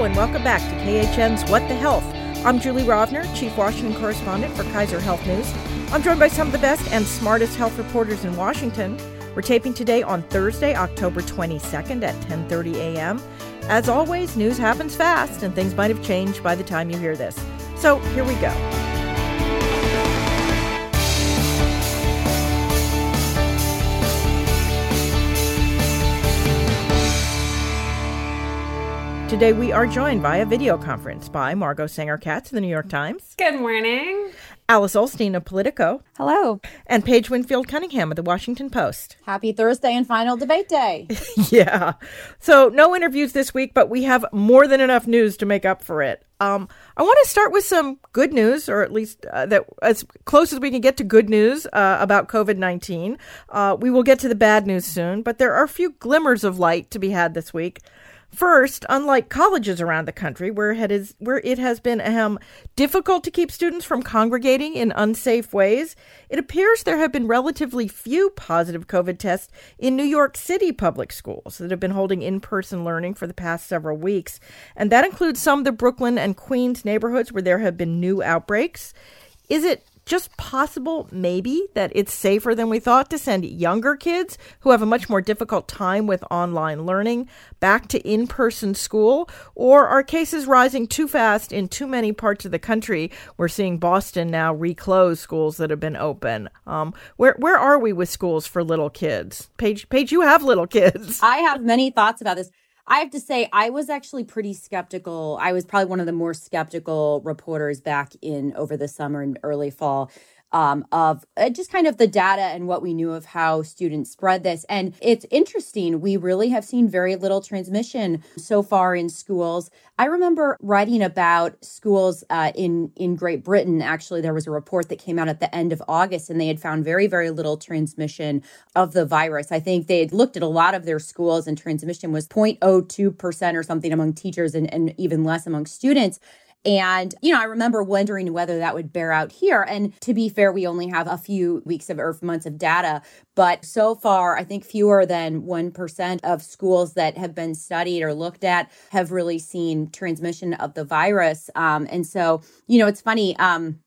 And welcome back to KHN's What the Health. I'm Julie Rovner, Chief Washington Correspondent for Kaiser Health News. I'm joined by some of the best and smartest health reporters in Washington. We're taping today on Thursday, October 22nd at 10:30 a.m. As always, news happens fast and things might have changed by the time you hear this. So, here we go. Today we are joined by a video conference by Margot Sanger Katz of the New York Times. Good morning. Alice Ollstein of Politico. Hello. And Paige Winfield Cunningham of the Washington Post. Happy Thursday and final debate day. yeah. So no interviews this week, but we have more than enough news to make up for it. Um, I want to start with some good news, or at least uh, that as close as we can get to good news uh, about COVID nineteen. Uh, we will get to the bad news soon, but there are a few glimmers of light to be had this week. First, unlike colleges around the country where it, is, where it has been um, difficult to keep students from congregating in unsafe ways, it appears there have been relatively few positive COVID tests in New York City public schools that have been holding in person learning for the past several weeks. And that includes some of the Brooklyn and Queens neighborhoods where there have been new outbreaks. Is it just possible, maybe, that it's safer than we thought to send younger kids who have a much more difficult time with online learning back to in person school? Or are cases rising too fast in too many parts of the country? We're seeing Boston now reclose schools that have been open. Um, where, where are we with schools for little kids? Paige, Paige, you have little kids. I have many thoughts about this. I have to say, I was actually pretty skeptical. I was probably one of the more skeptical reporters back in over the summer and early fall um, of uh, just kind of the data and what we knew of how students spread this. And it's interesting. We really have seen very little transmission so far in schools. I remember writing about schools uh, in in Great Britain. Actually, there was a report that came out at the end of August, and they had found very very little transmission of the virus. I think they had looked at a lot of their schools, and transmission was 0.02 percent or something among teachers, and, and even less among students. And, you know, I remember wondering whether that would bear out here. And to be fair, we only have a few weeks of or months of data. But so far, I think fewer than 1% of schools that have been studied or looked at have really seen transmission of the virus. Um, and so, you know, it's funny. Um,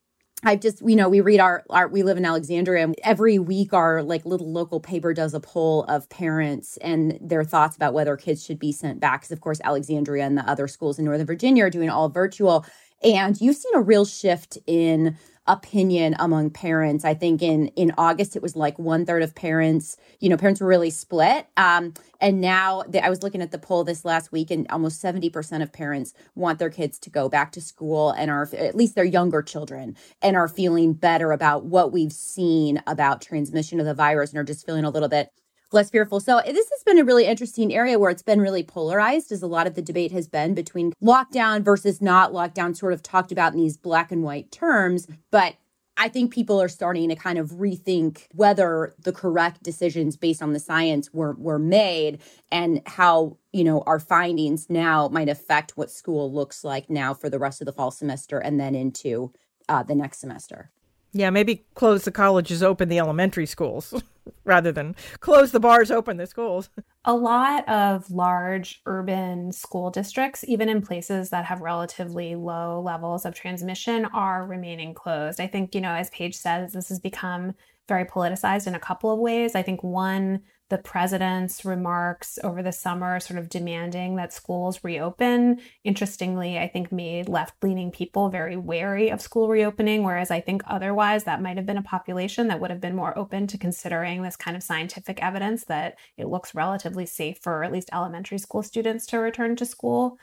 I've just, you know, we read our, our, we live in Alexandria. And every week, our like little local paper does a poll of parents and their thoughts about whether kids should be sent back. Because, of course, Alexandria and the other schools in Northern Virginia are doing all virtual. And you've seen a real shift in opinion among parents. I think in in August it was like one third of parents. You know, parents were really split. Um, and now that I was looking at the poll this last week, and almost seventy percent of parents want their kids to go back to school and are at least their younger children and are feeling better about what we've seen about transmission of the virus and are just feeling a little bit less fearful. So this has been a really interesting area where it's been really polarized as a lot of the debate has been between lockdown versus not lockdown, sort of talked about in these black and white terms. But I think people are starting to kind of rethink whether the correct decisions based on the science were were made and how, you know, our findings now might affect what school looks like now for the rest of the fall semester and then into uh, the next semester. Yeah, maybe close the colleges, open the elementary schools rather than close the bars, open the schools. A lot of large urban school districts, even in places that have relatively low levels of transmission, are remaining closed. I think, you know, as Paige says, this has become very politicized in a couple of ways. I think one the president's remarks over the summer, sort of demanding that schools reopen, interestingly, I think made left leaning people very wary of school reopening. Whereas I think otherwise that might have been a population that would have been more open to considering this kind of scientific evidence that it looks relatively safe for at least elementary school students to return to school.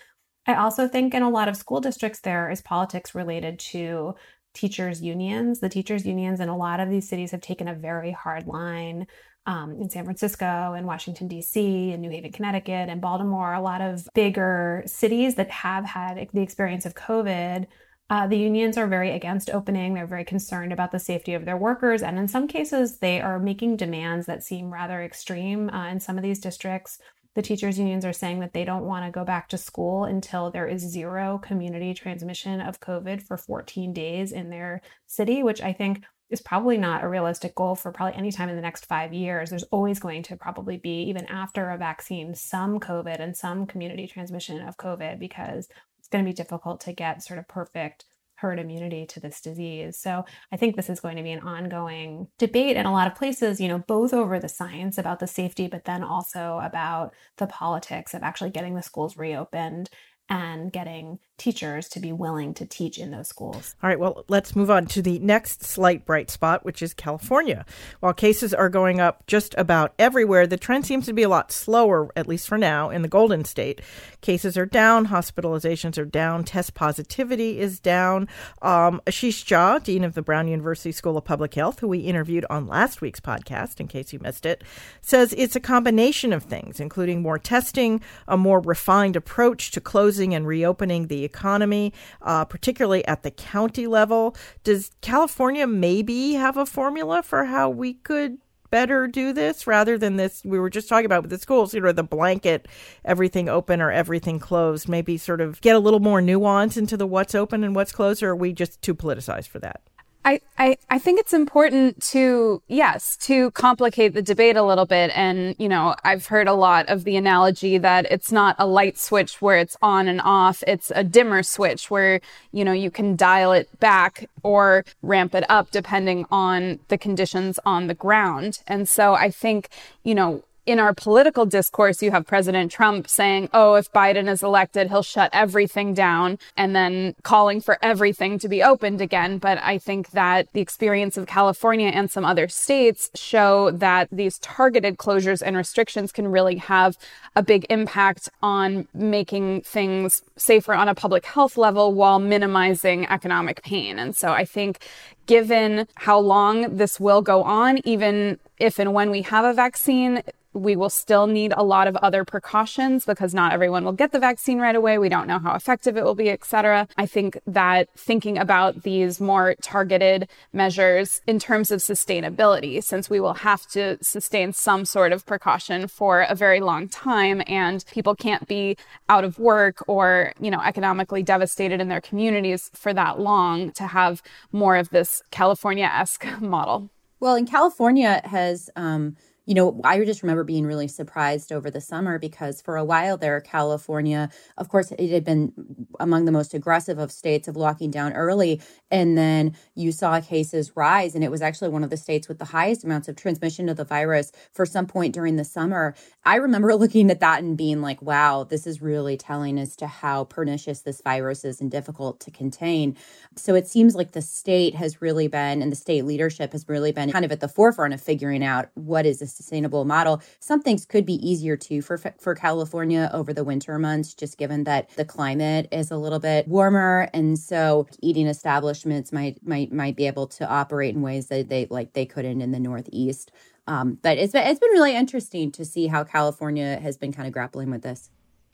I also think in a lot of school districts, there is politics related to teachers' unions. The teachers' unions in a lot of these cities have taken a very hard line um, in San Francisco and Washington, D.C., and New Haven, Connecticut, and Baltimore, a lot of bigger cities that have had the experience of COVID. Uh, the unions are very against opening. They're very concerned about the safety of their workers. And in some cases, they are making demands that seem rather extreme. Uh, in some of these districts, the teachers' unions are saying that they don't want to go back to school until there is zero community transmission of COVID for 14 days in their city, which I think is probably not a realistic goal for probably any time in the next five years. There's always going to probably be, even after a vaccine, some COVID and some community transmission of COVID because it's going to be difficult to get sort of perfect herd immunity to this disease. So I think this is going to be an ongoing debate in a lot of places, you know, both over the science about the safety, but then also about the politics of actually getting the schools reopened and getting teachers to be willing to teach in those schools. All right, well, let's move on to the next slight bright spot, which is California. While cases are going up just about everywhere, the trend seems to be a lot slower, at least for now, in the Golden State. Cases are down, hospitalizations are down, test positivity is down. Um, Ashish Jha, Dean of the Brown University School of Public Health, who we interviewed on last week's podcast, in case you missed it, says it's a combination of things, including more testing, a more refined approach to closing and reopening the economy, uh, particularly at the county level. Does California maybe have a formula for how we could better do this rather than this we were just talking about with the schools, you know, the blanket, everything open or everything closed, maybe sort of get a little more nuance into the what's open and what's closed, or are we just too politicized for that? I, I, I think it's important to, yes, to complicate the debate a little bit. And, you know, I've heard a lot of the analogy that it's not a light switch where it's on and off. It's a dimmer switch where, you know, you can dial it back or ramp it up depending on the conditions on the ground. And so I think, you know, in our political discourse, you have President Trump saying, oh, if Biden is elected, he'll shut everything down and then calling for everything to be opened again. But I think that the experience of California and some other states show that these targeted closures and restrictions can really have a big impact on making things safer on a public health level while minimizing economic pain. And so I think given how long this will go on, even if and when we have a vaccine, we will still need a lot of other precautions because not everyone will get the vaccine right away. We don't know how effective it will be, et cetera. I think that thinking about these more targeted measures in terms of sustainability, since we will have to sustain some sort of precaution for a very long time and people can't be out of work or, you know, economically devastated in their communities for that long to have more of this California-esque model. Well, in California has, um, you know, I just remember being really surprised over the summer because for a while there, California, of course, it had been among the most aggressive of states of locking down early. And then you saw cases rise, and it was actually one of the states with the highest amounts of transmission of the virus for some point during the summer. I remember looking at that and being like, wow, this is really telling as to how pernicious this virus is and difficult to contain. So it seems like the state has really been, and the state leadership has really been kind of at the forefront of figuring out what is sustainable model. Some things could be easier too for for California over the winter months, just given that the climate is a little bit warmer, and so eating establishments might might might be able to operate in ways that they like they couldn't in the Northeast. Um, but it's been, it's been really interesting to see how California has been kind of grappling with this.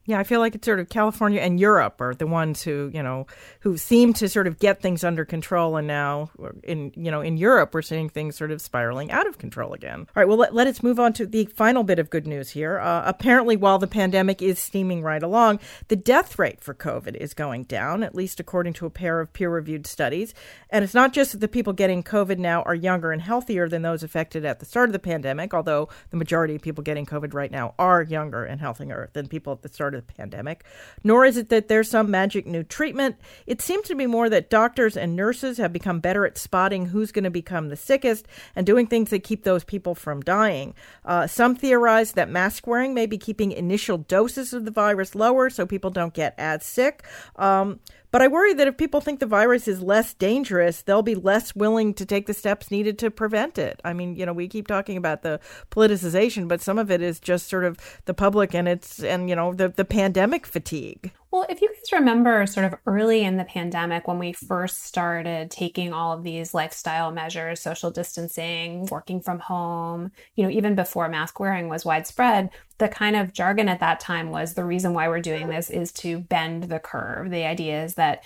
Yeah, I feel like it's sort of California and Europe are the ones who, you know, who seem to sort of get things under control. And now in, you know, in Europe, we're seeing things sort of spiraling out of control again. All right, well, let, let us move on to the final bit of good news here. Uh, apparently, while the pandemic is steaming right along, the death rate for COVID is going down, at least according to a pair of peer reviewed studies. And it's not just that the people getting COVID now are younger and healthier than those affected at the start of the pandemic, although the majority of people getting COVID right now are younger and healthier than people at the start of the pandemic, nor is it that there's some magic new treatment. It seems to be more that doctors and nurses have become better at spotting who's going to become the sickest and doing things that keep those people from dying. Uh, some theorize that mask wearing may be keeping initial doses of the virus lower so people don't get as sick. Um, but I worry that if people think the virus is less dangerous, they'll be less willing to take the steps needed to prevent it. I mean, you know, we keep talking about the politicization, but some of it is just sort of the public and it's and you know the the pandemic fatigue. Well, if you guys remember sort of early in the pandemic when we first started taking all of these lifestyle measures, social distancing, working from home, you know, even before mask wearing was widespread, the kind of jargon at that time was the reason why we're doing this is to bend the curve. The idea is that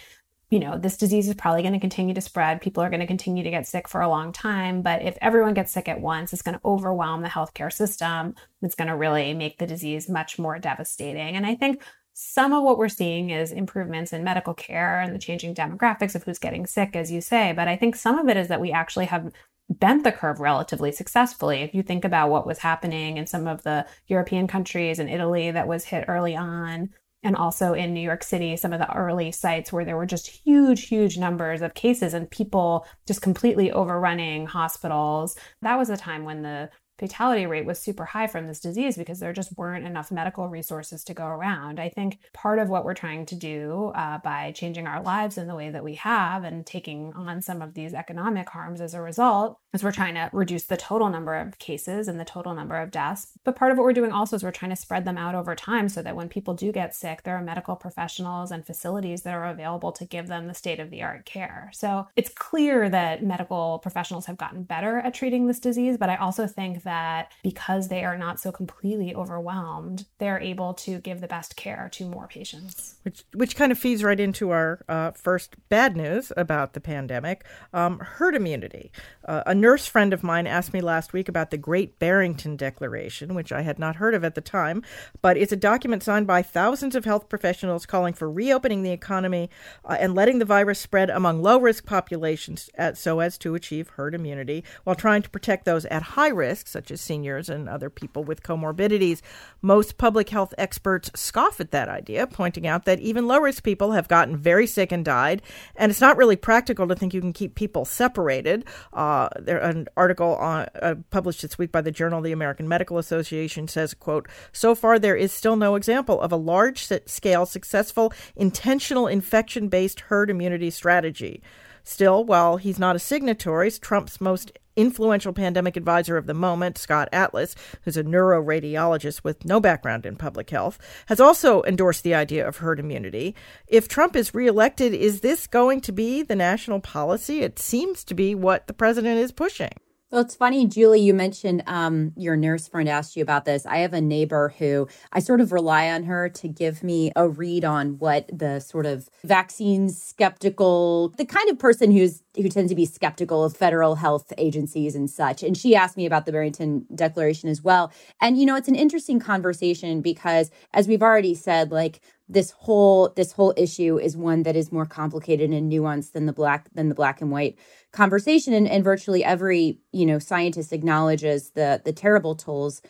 you know, this disease is probably going to continue to spread. People are going to continue to get sick for a long time. But if everyone gets sick at once, it's going to overwhelm the healthcare system. It's going to really make the disease much more devastating. And I think some of what we're seeing is improvements in medical care and the changing demographics of who's getting sick, as you say. But I think some of it is that we actually have bent the curve relatively successfully. If you think about what was happening in some of the European countries and Italy that was hit early on, and also in New York City, some of the early sites where there were just huge, huge numbers of cases and people just completely overrunning hospitals. That was a time when the fatality rate was super high from this disease because there just weren't enough medical resources to go around. I think part of what we're trying to do uh, by changing our lives in the way that we have and taking on some of these economic harms as a result is we're trying to reduce the total number of cases and the total number of deaths. But part of what we're doing also is we're trying to spread them out over time so that when people do get sick, there are medical professionals and facilities that are available to give them the state of the art care. So it's clear that medical professionals have gotten better at treating this disease, but I also think that that because they are not so completely overwhelmed, they're able to give the best care to more patients. Which, which kind of feeds right into our uh, first bad news about the pandemic um, herd immunity. Uh, a nurse friend of mine asked me last week about the Great Barrington Declaration, which I had not heard of at the time, but it's a document signed by thousands of health professionals calling for reopening the economy uh, and letting the virus spread among low risk populations at, so as to achieve herd immunity while trying to protect those at high risk, such as seniors and other people with comorbidities. Most public health experts scoff at that idea, pointing out that even low risk people have gotten very sick and died, and it's not really practical to think you can keep people separated. Uh, there, an article on, uh, published this week by the Journal the American Medical Association says, "quote So far, there is still no example of a large-scale, successful, intentional infection-based herd immunity strategy." Still, while he's not a signatory, Trump's most influential pandemic advisor of the moment, Scott Atlas, who's a neuroradiologist with no background in public health, has also endorsed the idea of herd immunity. If Trump is reelected, is this going to be the national policy? It seems to be what the president is pushing. Well, it's funny, Julie, you mentioned um, your nurse friend asked you about this. I have a neighbor who I sort of rely on her to give me a read on what the sort of vaccine skeptical, the kind of person who's who tends to be skeptical of federal health agencies and such. And she asked me about the Barrington Declaration as well. And you know, it's an interesting conversation because as we've already said, like this whole this whole issue is one that is more complicated and nuanced than the black than the black and white conversation. And, and virtually every you know scientist acknowledges the the terrible tolls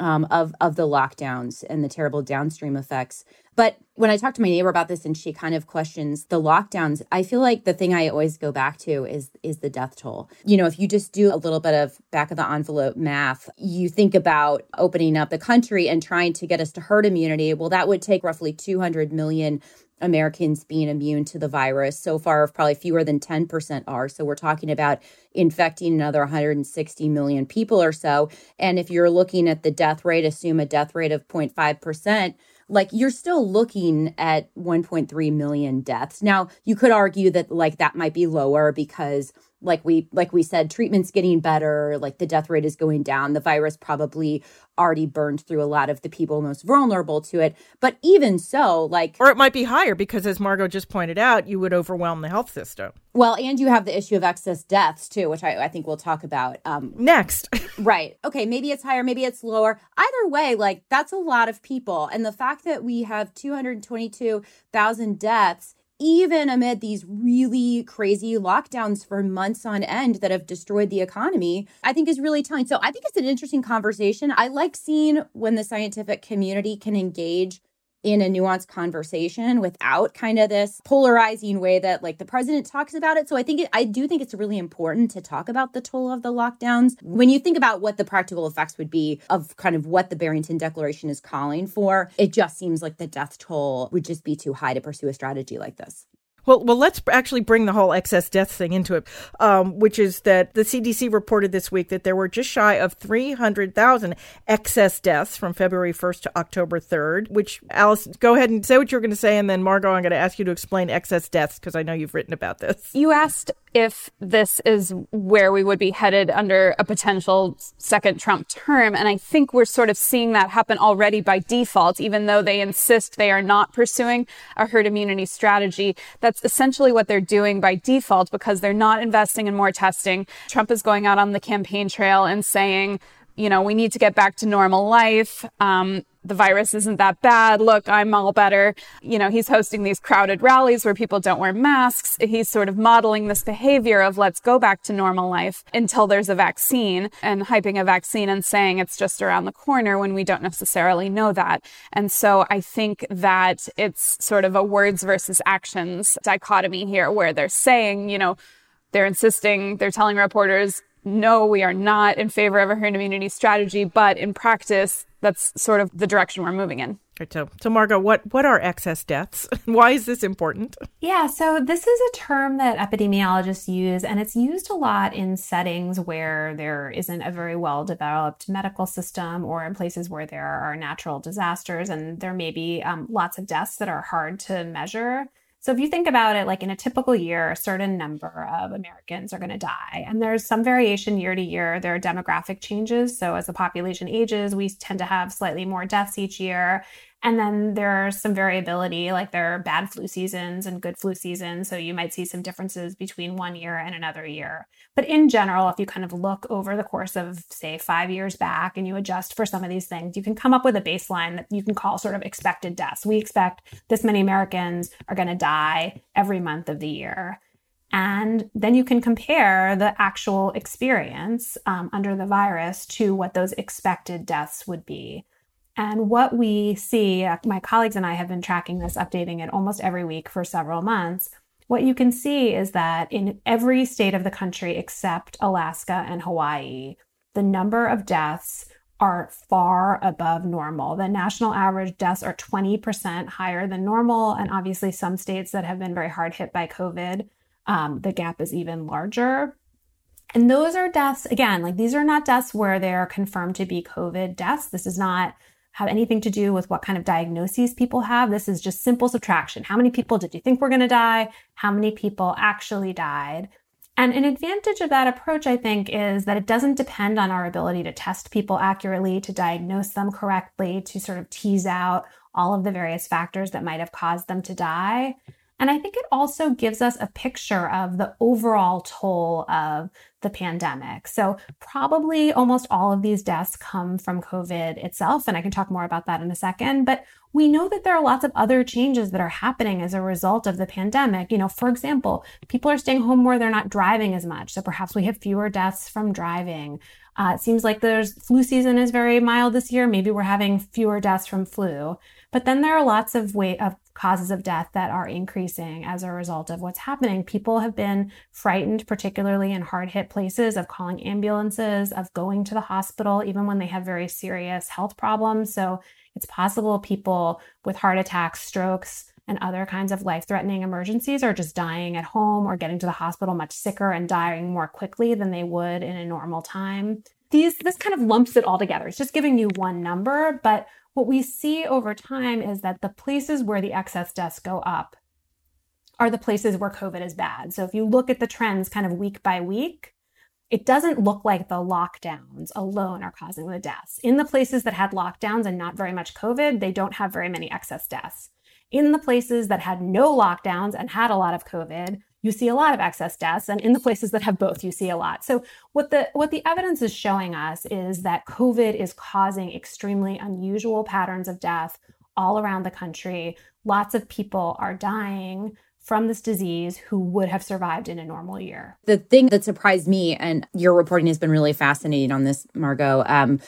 um, of of the lockdowns and the terrible downstream effects. But when I talk to my neighbor about this, and she kind of questions the lockdowns, I feel like the thing I always go back to is is the death toll. You know, if you just do a little bit of back of the envelope math, you think about opening up the country and trying to get us to herd immunity. Well, that would take roughly 200 million Americans being immune to the virus. So far, probably fewer than 10% are. So we're talking about infecting another 160 million people or so. And if you're looking at the death rate, assume a death rate of 0.5%, like you're still looking at 1.3 million deaths. Now, you could argue that like that might be lower because like we like we said treatment's getting better like the death rate is going down. The virus probably already burned through a lot of the people most vulnerable to it. But even so like or it might be higher because as margot just pointed out you would overwhelm the health system. Well and you have the issue of excess deaths too which i, I think we'll talk about um, next. Right. Okay maybe it's higher maybe it's lower. Either way like that's a lot of people. And the fact that we have 222000 deaths even amid these really crazy lockdowns for months on end that have destroyed the economy, I think is really telling. So I think it's an interesting conversation. I like seeing when the scientific community can engage in a nuanced conversation without kind of this polarizing way that like the president talks about it. So I think it, I do think it's really important to talk about the toll of the lockdowns. When you think about what the practical effects would be of kind of what the Barrington Declaration is calling for, it just seems like the death toll would just be too high to pursue a strategy like this. Well, well, let's actually bring the whole excess deaths thing into it, um, which is that the CDC reported this week that there were just shy of 300,000 excess deaths from February 1st to October 3rd. Which, Alice, go ahead and say what you're going to say, and then Margot, I'm going to ask you to explain excess deaths because I know you've written about this. You asked if this is where we would be headed under a potential second Trump term. And I think we're sort of seeing that happen already by default, even though they insist they are not pursuing a herd immunity strategy. That's essentially what they're doing by default because they're not investing in more testing. Trump is going out on the campaign trail and saying, you know, we need to get back to normal life. Um, the virus isn't that bad. Look, I'm all better. You know, he's hosting these crowded rallies where people don't wear masks. He's sort of modeling this behavior of let's go back to normal life until there's a vaccine and hyping a vaccine and saying it's just around the corner when we don't necessarily know that. And so I think that it's sort of a words versus actions dichotomy here where they're saying, you know, they're insisting, they're telling reporters, no, we are not in favor of a herd immunity strategy, but in practice, that's sort of the direction we're moving in. Right, so, so Margot, what what are excess deaths? Why is this important? Yeah, so this is a term that epidemiologists use, and it's used a lot in settings where there isn't a very well developed medical system, or in places where there are natural disasters, and there may be um, lots of deaths that are hard to measure. So if you think about it, like in a typical year, a certain number of Americans are going to die. And there's some variation year to year. There are demographic changes. So as the population ages, we tend to have slightly more deaths each year. And then there's some variability, like there are bad flu seasons and good flu seasons. So you might see some differences between one year and another year. But in general, if you kind of look over the course of, say, five years back and you adjust for some of these things, you can come up with a baseline that you can call sort of expected deaths. We expect this many Americans are going to die every month of the year. And then you can compare the actual experience um, under the virus to what those expected deaths would be. And what we see, uh, my colleagues and I have been tracking this, updating it almost every week for several months. What you can see is that in every state of the country except Alaska and Hawaii, the number of deaths are far above normal. The national average deaths are 20% higher than normal. And obviously, some states that have been very hard hit by COVID, um, the gap is even larger. And those are deaths, again, like these are not deaths where they are confirmed to be COVID deaths. This is not have anything to do with what kind of diagnoses people have. This is just simple subtraction. How many people did you think were going to die? How many people actually died? And an advantage of that approach, I think, is that it doesn't depend on our ability to test people accurately, to diagnose them correctly, to sort of tease out all of the various factors that might have caused them to die. And I think it also gives us a picture of the overall toll of the pandemic. So, probably almost all of these deaths come from COVID itself. And I can talk more about that in a second. But we know that there are lots of other changes that are happening as a result of the pandemic. You know, for example, people are staying home where they're not driving as much. So, perhaps we have fewer deaths from driving. Uh, it seems like there's flu season is very mild this year. Maybe we're having fewer deaths from flu. But then there are lots of way of causes of death that are increasing as a result of what's happening. People have been frightened, particularly in hard hit places, of calling ambulances, of going to the hospital, even when they have very serious health problems. So it's possible people with heart attacks, strokes, and other kinds of life threatening emergencies are just dying at home or getting to the hospital much sicker and dying more quickly than they would in a normal time. These, this kind of lumps it all together. It's just giving you one number, but what we see over time is that the places where the excess deaths go up are the places where COVID is bad. So if you look at the trends kind of week by week, it doesn't look like the lockdowns alone are causing the deaths. In the places that had lockdowns and not very much COVID, they don't have very many excess deaths. In the places that had no lockdowns and had a lot of COVID, you see a lot of excess deaths and in the places that have both you see a lot. So what the what the evidence is showing us is that covid is causing extremely unusual patterns of death all around the country. Lots of people are dying from this disease who would have survived in a normal year. The thing that surprised me, and your reporting has been really fascinating on this, Margot, um,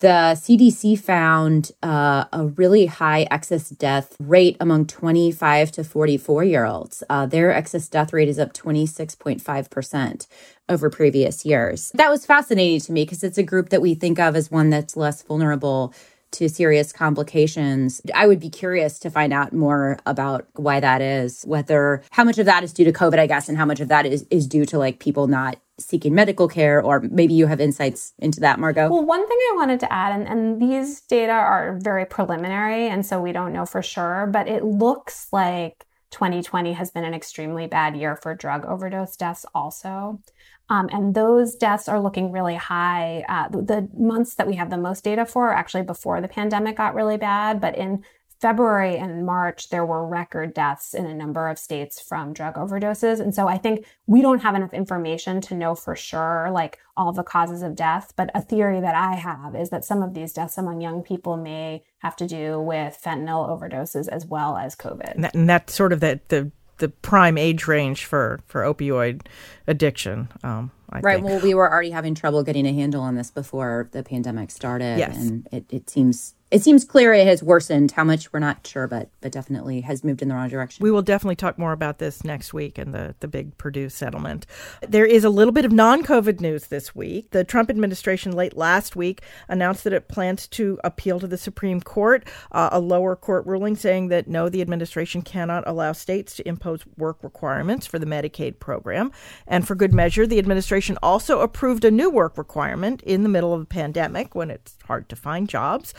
the CDC found uh, a really high excess death rate among 25 to 44 year olds. Uh, their excess death rate is up 26.5% over previous years. That was fascinating to me because it's a group that we think of as one that's less vulnerable to serious complications. I would be curious to find out more about why that is, whether how much of that is due to COVID, I guess, and how much of that is, is due to like people not seeking medical care, or maybe you have insights into that, Margot. Well, one thing I wanted to add, and, and these data are very preliminary, and so we don't know for sure, but it looks like 2020 has been an extremely bad year for drug overdose deaths, also. Um, and those deaths are looking really high. Uh, the, the months that we have the most data for are actually before the pandemic got really bad. But in February and March, there were record deaths in a number of states from drug overdoses. And so I think we don't have enough information to know for sure, like all the causes of death. But a theory that I have is that some of these deaths among young people may have to do with fentanyl overdoses as well as COVID. And, that, and that's sort of the, the the prime age range for for opioid addiction. Um, I right. Think. Well, we were already having trouble getting a handle on this before the pandemic started, yes. and it, it seems it seems clear it has worsened. How much we're not sure, but but definitely has moved in the wrong direction. We will definitely talk more about this next week and the the big Purdue settlement. There is a little bit of non-COVID news this week. The Trump administration late last week announced that it plans to appeal to the Supreme Court uh, a lower court ruling saying that no, the administration cannot allow states to impose work requirements for the Medicaid program. And for good measure, the administration also approved a new work requirement in the middle of a pandemic when it's hard to find jobs.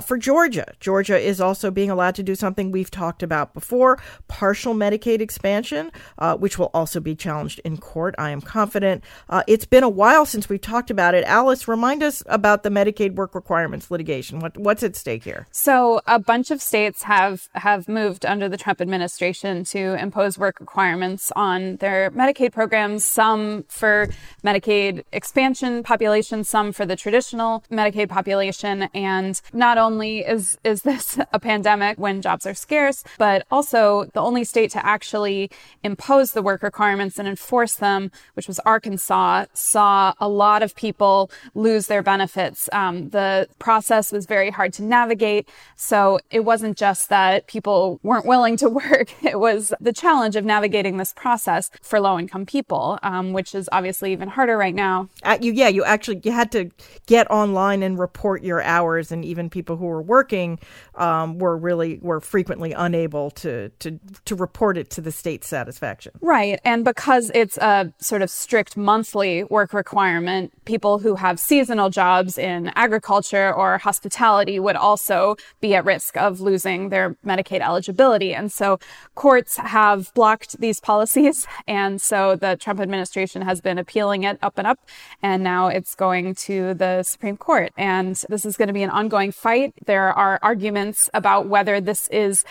For Georgia, Georgia is also being allowed to do something we've talked about before partial Medicaid expansion, uh, which will also be challenged in court. I am confident. Uh, it's been a while since we've talked about it. Alice, remind us about the Medicaid work requirements litigation. What, what's at stake here? So, a bunch of states have, have moved under the Trump administration to impose work requirements on their Medicaid programs, some for Medicaid expansion population, some for the traditional Medicaid population. And not only is, is this a pandemic when jobs are scarce, but also the only state to actually impose the work requirements and enforce them, which was Arkansas, saw a lot of people lose their benefits. Um, the process was very hard to navigate. So it wasn't just that people weren't willing to work. It was the challenge of navigating this process for low income people, um, which is obviously even harder right now. You, yeah, you actually you had to get online and report your hours, and even people who were working um, were really were frequently unable to to to report it to the state's satisfaction. Right, and because it's a sort of strict monthly work requirement, people who have seasonal jobs in agriculture or hospitality would also be at risk of losing their Medicaid eligibility, and so courts have blocked these policies, and so the Trump administration has been appealing it up and up, and now it's going to the Supreme Court. And this is going to be an ongoing fight. There are arguments about whether this is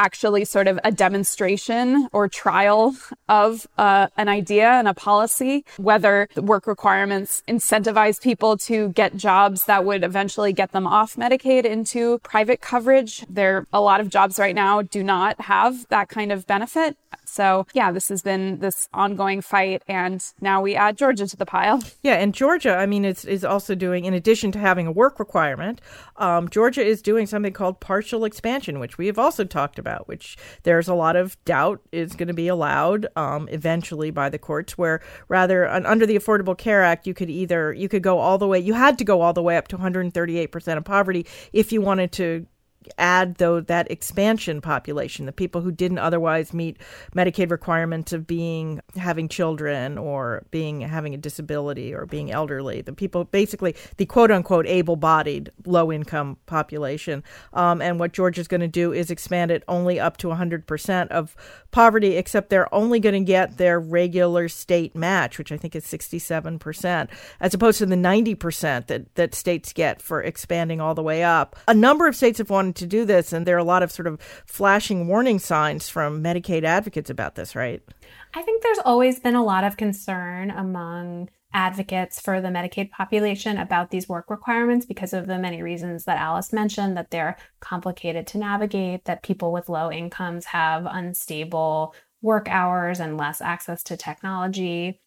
actually sort of a demonstration or trial of uh, an idea and a policy, whether the work requirements incentivize people to get jobs that would eventually get them off Medicaid into private coverage. There, a lot of jobs right now do not have that kind of benefit. So yeah, this has been this ongoing fight, and now we add Georgia to the pile. Yeah, and Georgia, I mean, is is also doing, in addition to having a work requirement, um, Georgia is doing something called partial expansion, which we have also talked about. Which there's a lot of doubt is going to be allowed um, eventually by the courts, where rather under the Affordable Care Act, you could either you could go all the way, you had to go all the way up to 138 percent of poverty if you wanted to add though that expansion population the people who didn't otherwise meet medicaid requirements of being having children or being having a disability or being elderly the people basically the quote unquote able-bodied low income population. Um, and what georgia's going to do is expand it only up to 100% of poverty except they're only going to get their regular state match which i think is 67% as opposed to the 90% that, that states get for expanding all the way up. A number of states have to do this, and there are a lot of sort of flashing warning signs from Medicaid advocates about this, right? I think there's always been a lot of concern among advocates for the Medicaid population about these work requirements because of the many reasons that Alice mentioned that they're complicated to navigate, that people with low incomes have unstable work hours and less access to technology.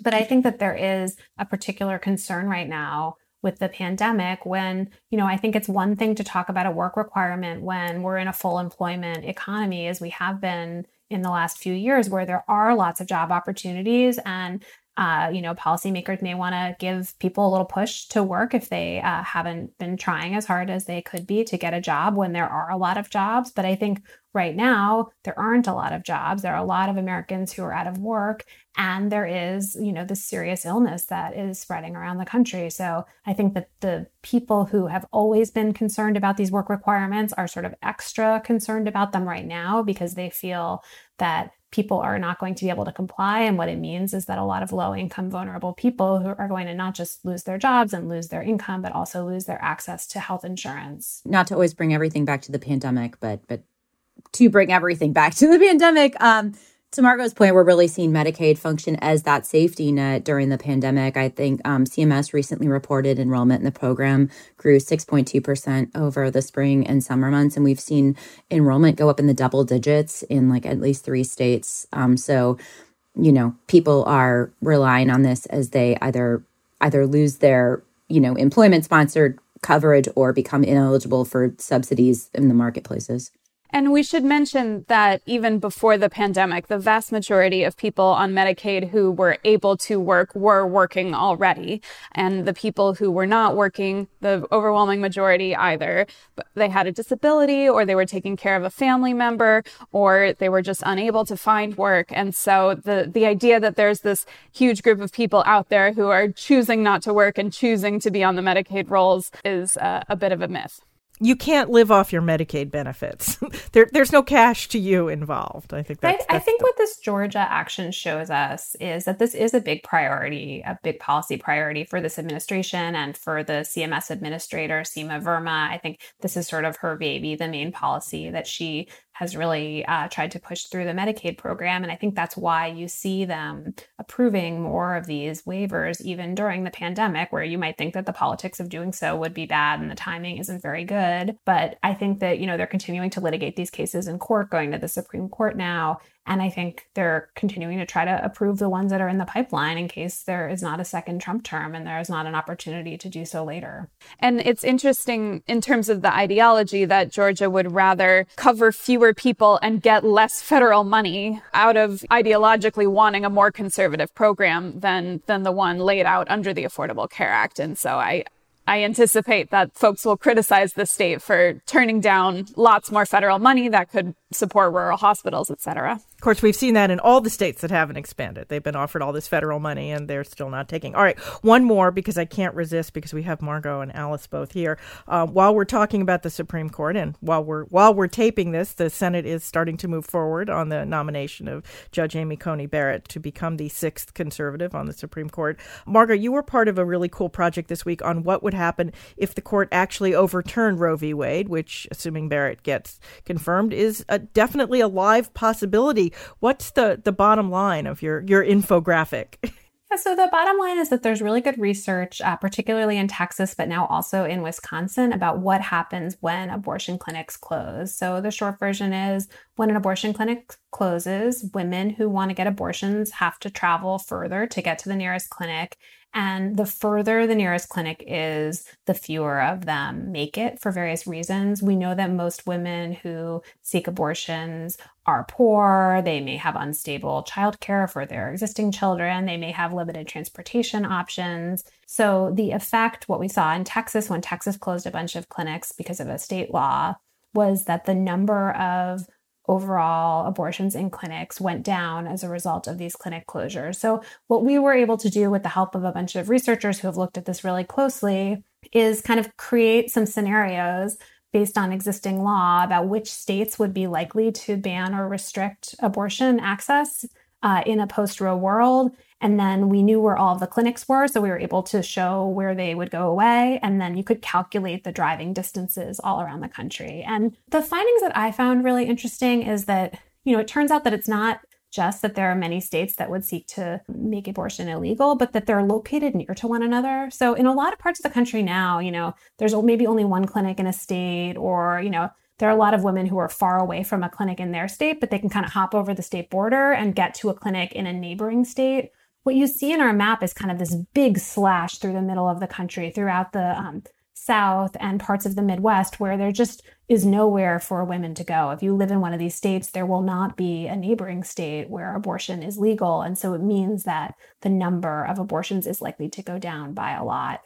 But I think that there is a particular concern right now with the pandemic when, you know, I think it's one thing to talk about a work requirement when we're in a full employment economy, as we have been in the last few years, where there are lots of job opportunities and uh, you know, policymakers may want to give people a little push to work if they uh, haven't been trying as hard as they could be to get a job when there are a lot of jobs. But I think right now there aren't a lot of jobs. There are a lot of Americans who are out of work, and there is, you know, this serious illness that is spreading around the country. So I think that the people who have always been concerned about these work requirements are sort of extra concerned about them right now because they feel that people are not going to be able to comply. And what it means is that a lot of low income, vulnerable people who are going to not just lose their jobs and lose their income, but also lose their access to health insurance. Not to always bring everything back to the pandemic, but but to bring everything back to the pandemic. Um, to Margot's point, we're really seeing Medicaid function as that safety net during the pandemic. I think um, CMS recently reported enrollment in the program grew 6.2% over the spring and summer months. And we've seen enrollment go up in the double digits in like at least three states. Um, so, you know, people are relying on this as they either either lose their, you know, employment sponsored coverage or become ineligible for subsidies in the marketplaces. And we should mention that even before the pandemic, the vast majority of people on Medicaid who were able to work were working already. And the people who were not working, the overwhelming majority either, they had a disability or they were taking care of a family member or they were just unable to find work. And so the, the idea that there's this huge group of people out there who are choosing not to work and choosing to be on the Medicaid rolls is uh, a bit of a myth you can't live off your Medicaid benefits. there, there's no cash to you involved. I think that's, I, I think the... what this Georgia action shows us is that this is a big priority, a big policy priority for this administration and for the CMS administrator, Seema Verma. I think this is sort of her baby, the main policy that she has really uh, tried to push through the Medicaid program. And I think that's why you see them approving more of these waivers, even during the pandemic, where you might think that the politics of doing so would be bad and the timing isn't very good. But I think that, you know, they're continuing to litigate these cases in court, going to the Supreme Court now. And I think they're continuing to try to approve the ones that are in the pipeline in case there is not a second Trump term and there is not an opportunity to do so later. And it's interesting in terms of the ideology that Georgia would rather cover fewer people and get less federal money out of ideologically wanting a more conservative program than than the one laid out under the Affordable Care Act. And so I I anticipate that folks will criticize the state for turning down lots more federal money that could support rural hospitals, et cetera Of course, we've seen that in all the states that haven't expanded. They've been offered all this federal money and they're still not taking. All right, one more because I can't resist because we have Margot and Alice both here. Uh, while we're talking about the Supreme Court and while we're while we're taping this, the Senate is starting to move forward on the nomination of Judge Amy Coney Barrett to become the sixth conservative on the Supreme Court. Margot, you were part of a really cool project this week on what would happen if the court actually overturned Roe v. Wade, which, assuming Barrett gets confirmed, is a, definitely a live possibility What's the the bottom line of your your infographic? so the bottom line is that there's really good research, uh, particularly in Texas, but now also in Wisconsin, about what happens when abortion clinics close. So the short version is when an abortion clinic closes, women who want to get abortions have to travel further to get to the nearest clinic. And the further the nearest clinic is, the fewer of them make it for various reasons. We know that most women who seek abortions are poor. They may have unstable childcare for their existing children. They may have limited transportation options. So, the effect, what we saw in Texas when Texas closed a bunch of clinics because of a state law, was that the number of overall abortions in clinics went down as a result of these clinic closures. So, what we were able to do with the help of a bunch of researchers who have looked at this really closely is kind of create some scenarios based on existing law about which states would be likely to ban or restrict abortion access uh, in a post Roe world and then we knew where all of the clinics were. So we were able to show where they would go away. And then you could calculate the driving distances all around the country. And the findings that I found really interesting is that, you know, it turns out that it's not just that there are many states that would seek to make abortion illegal, but that they're located near to one another. So in a lot of parts of the country now, you know, there's maybe only one clinic in a state or, you know, there are a lot of women who are far away from a clinic in their state, but they can kind of hop over the state border and get to a clinic in a neighboring state what you see in our map is kind of this big slash through the middle of the country, throughout the um, South and parts of the Midwest, where there just is nowhere for women to go. If you live in one of these states, there will not be a neighboring state where abortion is legal. And so it means that the number of abortions is likely to go down by a lot.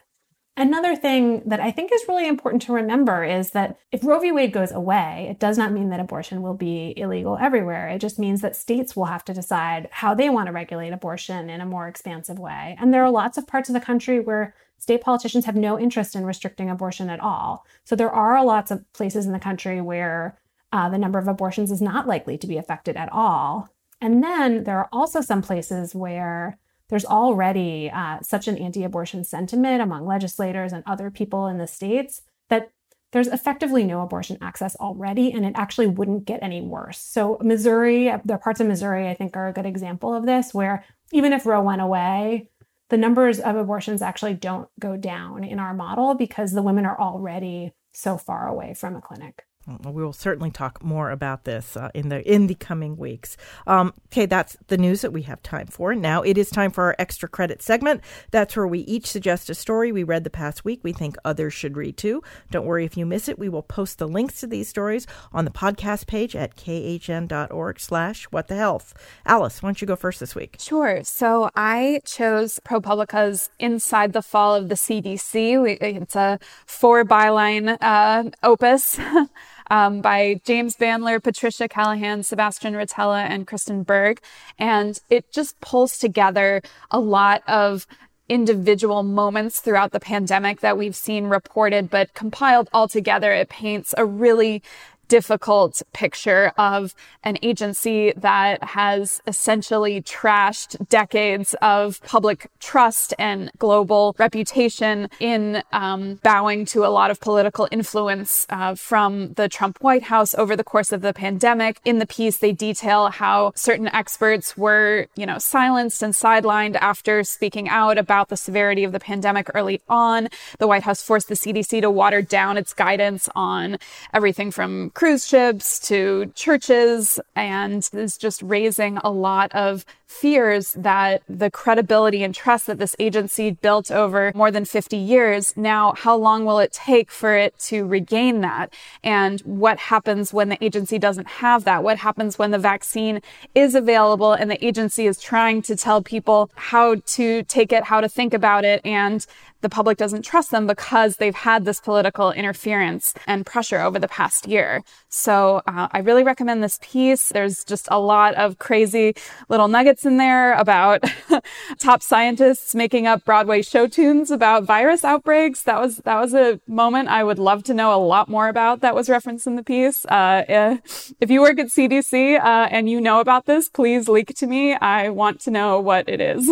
Another thing that I think is really important to remember is that if Roe v. Wade goes away, it does not mean that abortion will be illegal everywhere. It just means that states will have to decide how they want to regulate abortion in a more expansive way. And there are lots of parts of the country where state politicians have no interest in restricting abortion at all. So there are lots of places in the country where uh, the number of abortions is not likely to be affected at all. And then there are also some places where there's already uh, such an anti abortion sentiment among legislators and other people in the states that there's effectively no abortion access already, and it actually wouldn't get any worse. So, Missouri, are parts of Missouri I think are a good example of this, where even if Roe went away, the numbers of abortions actually don't go down in our model because the women are already so far away from a clinic. We will certainly talk more about this uh, in the in the coming weeks. Um, okay, that's the news that we have time for. Now it is time for our extra credit segment. That's where we each suggest a story we read the past week we think others should read too. Don't worry if you miss it. We will post the links to these stories on the podcast page at khn.org/slash what the health. Alice, why don't you go first this week? Sure. So I chose ProPublica's Inside the Fall of the CDC. It's a four byline uh, opus. um, by James Bandler, Patricia Callahan, Sebastian Rotella, and Kristen Berg. And it just pulls together a lot of individual moments throughout the pandemic that we've seen reported, but compiled all together, it paints a really difficult picture of an agency that has essentially trashed decades of public trust and global reputation in um, bowing to a lot of political influence uh, from the Trump White House over the course of the pandemic. In the piece, they detail how certain experts were, you know, silenced and sidelined after speaking out about the severity of the pandemic early on. The White House forced the CDC to water down its guidance on everything from cruise ships to churches and is just raising a lot of fears that the credibility and trust that this agency built over more than 50 years, now how long will it take for it to regain that? And what happens when the agency doesn't have that? What happens when the vaccine is available and the agency is trying to tell people how to take it, how to think about it, and the public doesn't trust them because they've had this political interference and pressure over the past year. So uh, I really recommend this piece. There's just a lot of crazy little nuggets in there about top scientists making up Broadway show tunes about virus outbreaks. That was that was a moment I would love to know a lot more about. That was referenced in the piece. Uh, eh, if you work at CDC uh, and you know about this, please leak to me. I want to know what it is.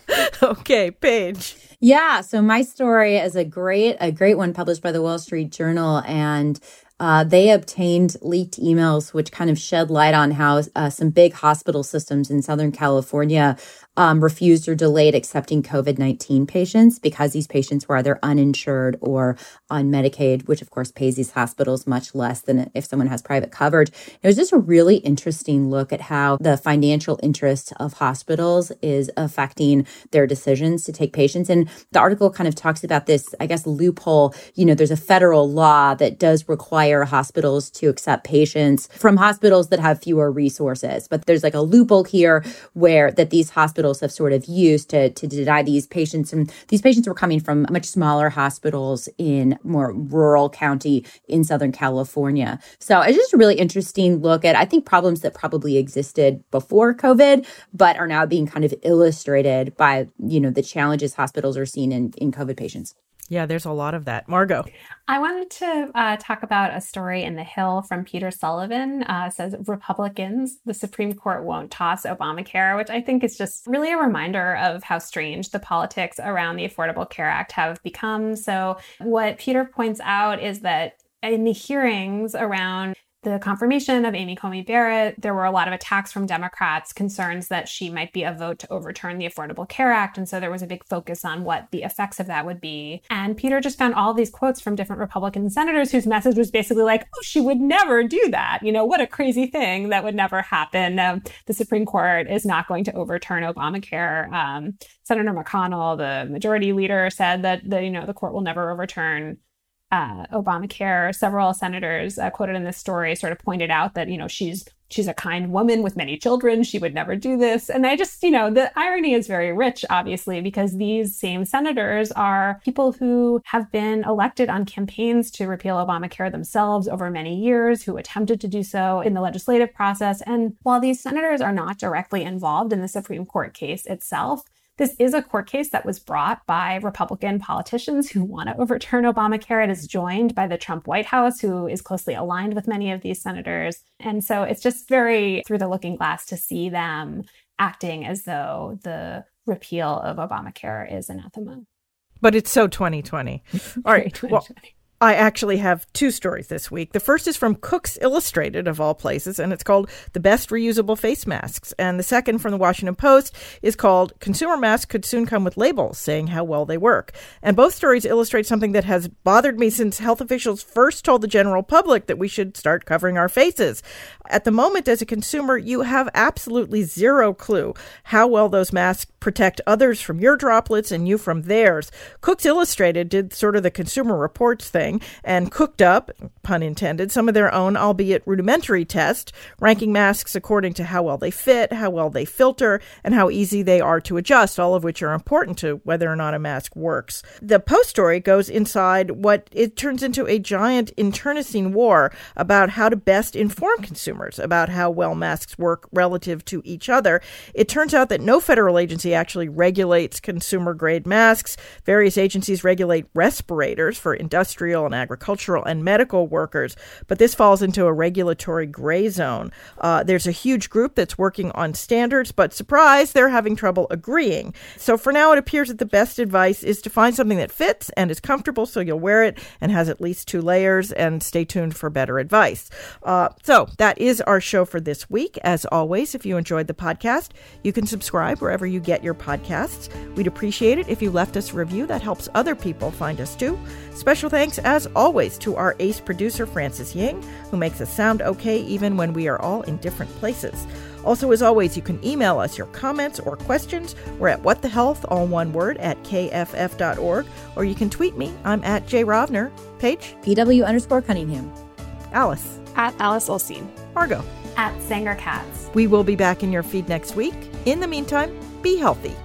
okay, Paige. Yeah, so my story is a great a great one published by the Wall Street Journal and uh, they obtained leaked emails which kind of shed light on how uh, some big hospital systems in Southern California um, refused or delayed accepting COVID 19 patients because these patients were either uninsured or on Medicaid, which of course pays these hospitals much less than if someone has private coverage. It was just a really interesting look at how the financial interest of hospitals is affecting their decisions to take patients. And the article kind of talks about this, I guess, loophole. You know, there's a federal law that does require hospitals to accept patients from hospitals that have fewer resources, but there's like a loophole here where that these hospitals have sort of used to, to deny these patients. And these patients were coming from much smaller hospitals in more rural county in Southern California. So it's just a really interesting look at, I think, problems that probably existed before COVID, but are now being kind of illustrated by, you know, the challenges hospitals are seeing in, in COVID patients. Yeah, there's a lot of that. Margot. I wanted to uh, talk about a story in The Hill from Peter Sullivan. Uh, says Republicans, the Supreme Court won't toss Obamacare, which I think is just really a reminder of how strange the politics around the Affordable Care Act have become. So, what Peter points out is that in the hearings around the confirmation of Amy Coney Barrett, there were a lot of attacks from Democrats, concerns that she might be a vote to overturn the Affordable Care Act. And so there was a big focus on what the effects of that would be. And Peter just found all these quotes from different Republican senators whose message was basically like, oh, she would never do that. You know, what a crazy thing that would never happen. Um, the Supreme Court is not going to overturn Obamacare. Um, Senator McConnell, the majority leader, said that the, you know, the court will never overturn uh, Obamacare, several senators uh, quoted in this story sort of pointed out that you know she's she's a kind woman with many children. She would never do this. And I just you know the irony is very rich, obviously, because these same senators are people who have been elected on campaigns to repeal Obamacare themselves over many years, who attempted to do so in the legislative process. And while these senators are not directly involved in the Supreme Court case itself, This is a court case that was brought by Republican politicians who want to overturn Obamacare. It is joined by the Trump White House, who is closely aligned with many of these senators. And so it's just very through the looking glass to see them acting as though the repeal of Obamacare is anathema. But it's so 2020. All right. 2020. Well, I actually have two stories this week. The first is from Cooks Illustrated, of all places, and it's called The Best Reusable Face Masks. And the second from the Washington Post is called Consumer Masks Could Soon Come with Labels Saying How Well They Work. And both stories illustrate something that has bothered me since health officials first told the general public that we should start covering our faces. At the moment, as a consumer, you have absolutely zero clue how well those masks protect others from your droplets and you from theirs. Cooks Illustrated did sort of the Consumer Reports thing and cooked up, pun intended, some of their own, albeit rudimentary test, ranking masks according to how well they fit, how well they filter, and how easy they are to adjust, all of which are important to whether or not a mask works. The post story goes inside what it turns into a giant internecine war about how to best inform consumers about how well masks work relative to each other. It turns out that no federal agency actually regulates consumer grade masks. Various agencies regulate respirators for industrial and agricultural and medical workers, but this falls into a regulatory gray zone. Uh, there's a huge group that's working on standards, but surprise, they're having trouble agreeing. So for now, it appears that the best advice is to find something that fits and is comfortable so you'll wear it and has at least two layers, and stay tuned for better advice. Uh, so that is our show for this week. As always, if you enjoyed the podcast, you can subscribe wherever you get your podcasts. We'd appreciate it if you left us a review. That helps other people find us too. Special thanks, as always, to our ace producer, Francis Ying, who makes us sound okay even when we are all in different places. Also, as always, you can email us your comments or questions. We're at whatthehealth, all one word, at kff.org, or you can tweet me. I'm at Jay Rovner. Paige? PW underscore Cunningham. Alice? At Alice Ollstein. Margot? At Sanger Katz. We will be back in your feed next week. In the meantime, be healthy.